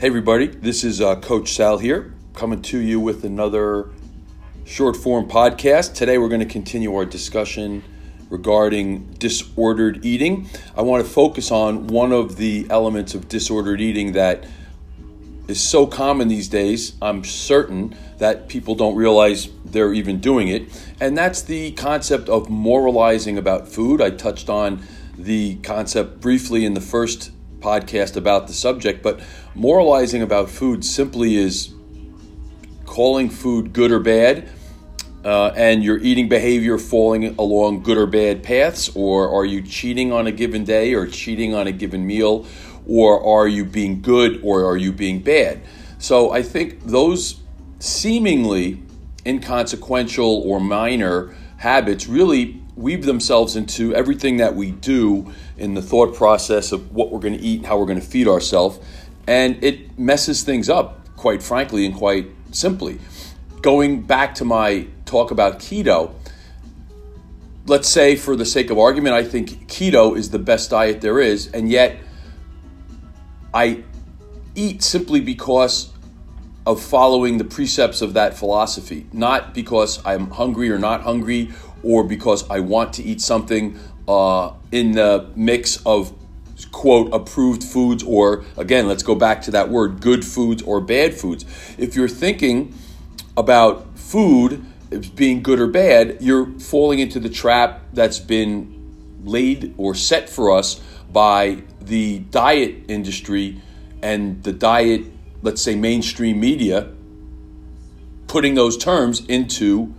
Hey, everybody, this is uh, Coach Sal here, coming to you with another short form podcast. Today, we're going to continue our discussion regarding disordered eating. I want to focus on one of the elements of disordered eating that is so common these days. I'm certain that people don't realize they're even doing it, and that's the concept of moralizing about food. I touched on the concept briefly in the first podcast about the subject, but moralizing about food simply is calling food good or bad. Uh, and your eating behavior falling along good or bad paths, or are you cheating on a given day, or cheating on a given meal, or are you being good, or are you being bad? So I think those seemingly inconsequential or minor habits really weave themselves into everything that we do in the thought process of what we're going to eat and how we're going to feed ourselves. And it messes things up, quite frankly, and quite simply. Going back to my talk about keto, let's say for the sake of argument, I think keto is the best diet there is, and yet I eat simply because of following the precepts of that philosophy, not because I'm hungry or not hungry or because I want to eat something uh, in the mix of quote approved foods or again let's go back to that word good foods or bad foods. If you're thinking about food being good or bad you're falling into the trap that's been laid or set for us by the diet industry and the diet let's say mainstream media putting those terms into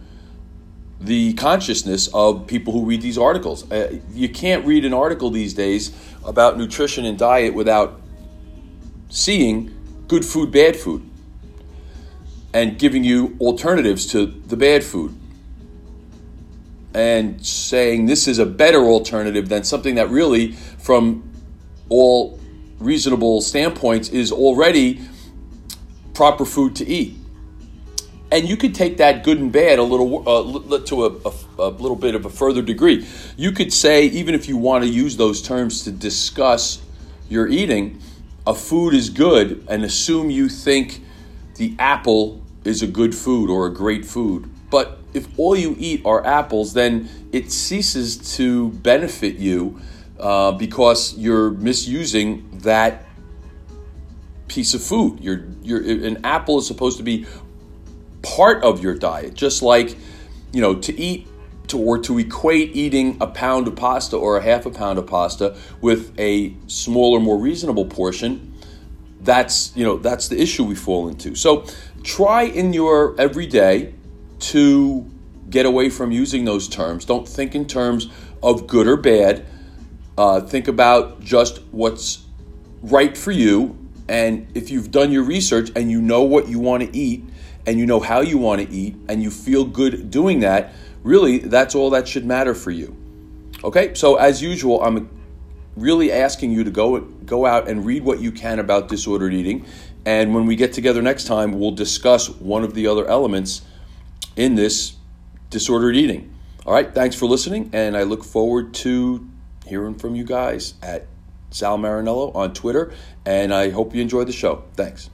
the consciousness of people who read these articles. Uh, you can't read an article these days about nutrition and diet without seeing good food, bad food, and giving you alternatives to the bad food. And saying this is a better alternative than something that really, from all reasonable standpoints, is already proper food to eat and you could take that good and bad a little uh, to a, a, a, little bit of a further degree. You could say, even if you want to use those terms to discuss your eating, a food is good, and assume you think the apple is a good food or a great food. But if all you eat are apples, then it ceases to benefit you uh, because you're misusing that piece of food. You're, you're, an apple is supposed to be part of your diet, just like, you know, to eat to, or to equate eating a pound of pasta or a half a pound of pasta with a smaller, more reasonable portion, that's, you know, that's the issue we fall into. So try in your everyday to get away from using those terms. Don't think in terms of good or bad. Uh, think about just what's right for you. And if you've done your research and you know what you want to eat, and you know how you want to eat and you feel good doing that, really, that's all that should matter for you. Okay, so as usual, I'm really asking you to go go out and read what you can about disordered eating, and when we get together next time, we'll discuss one of the other elements in this disordered eating. All right, thanks for listening, and I look forward to hearing from you guys at Sal Marinello on Twitter, and I hope you enjoy the show. Thanks.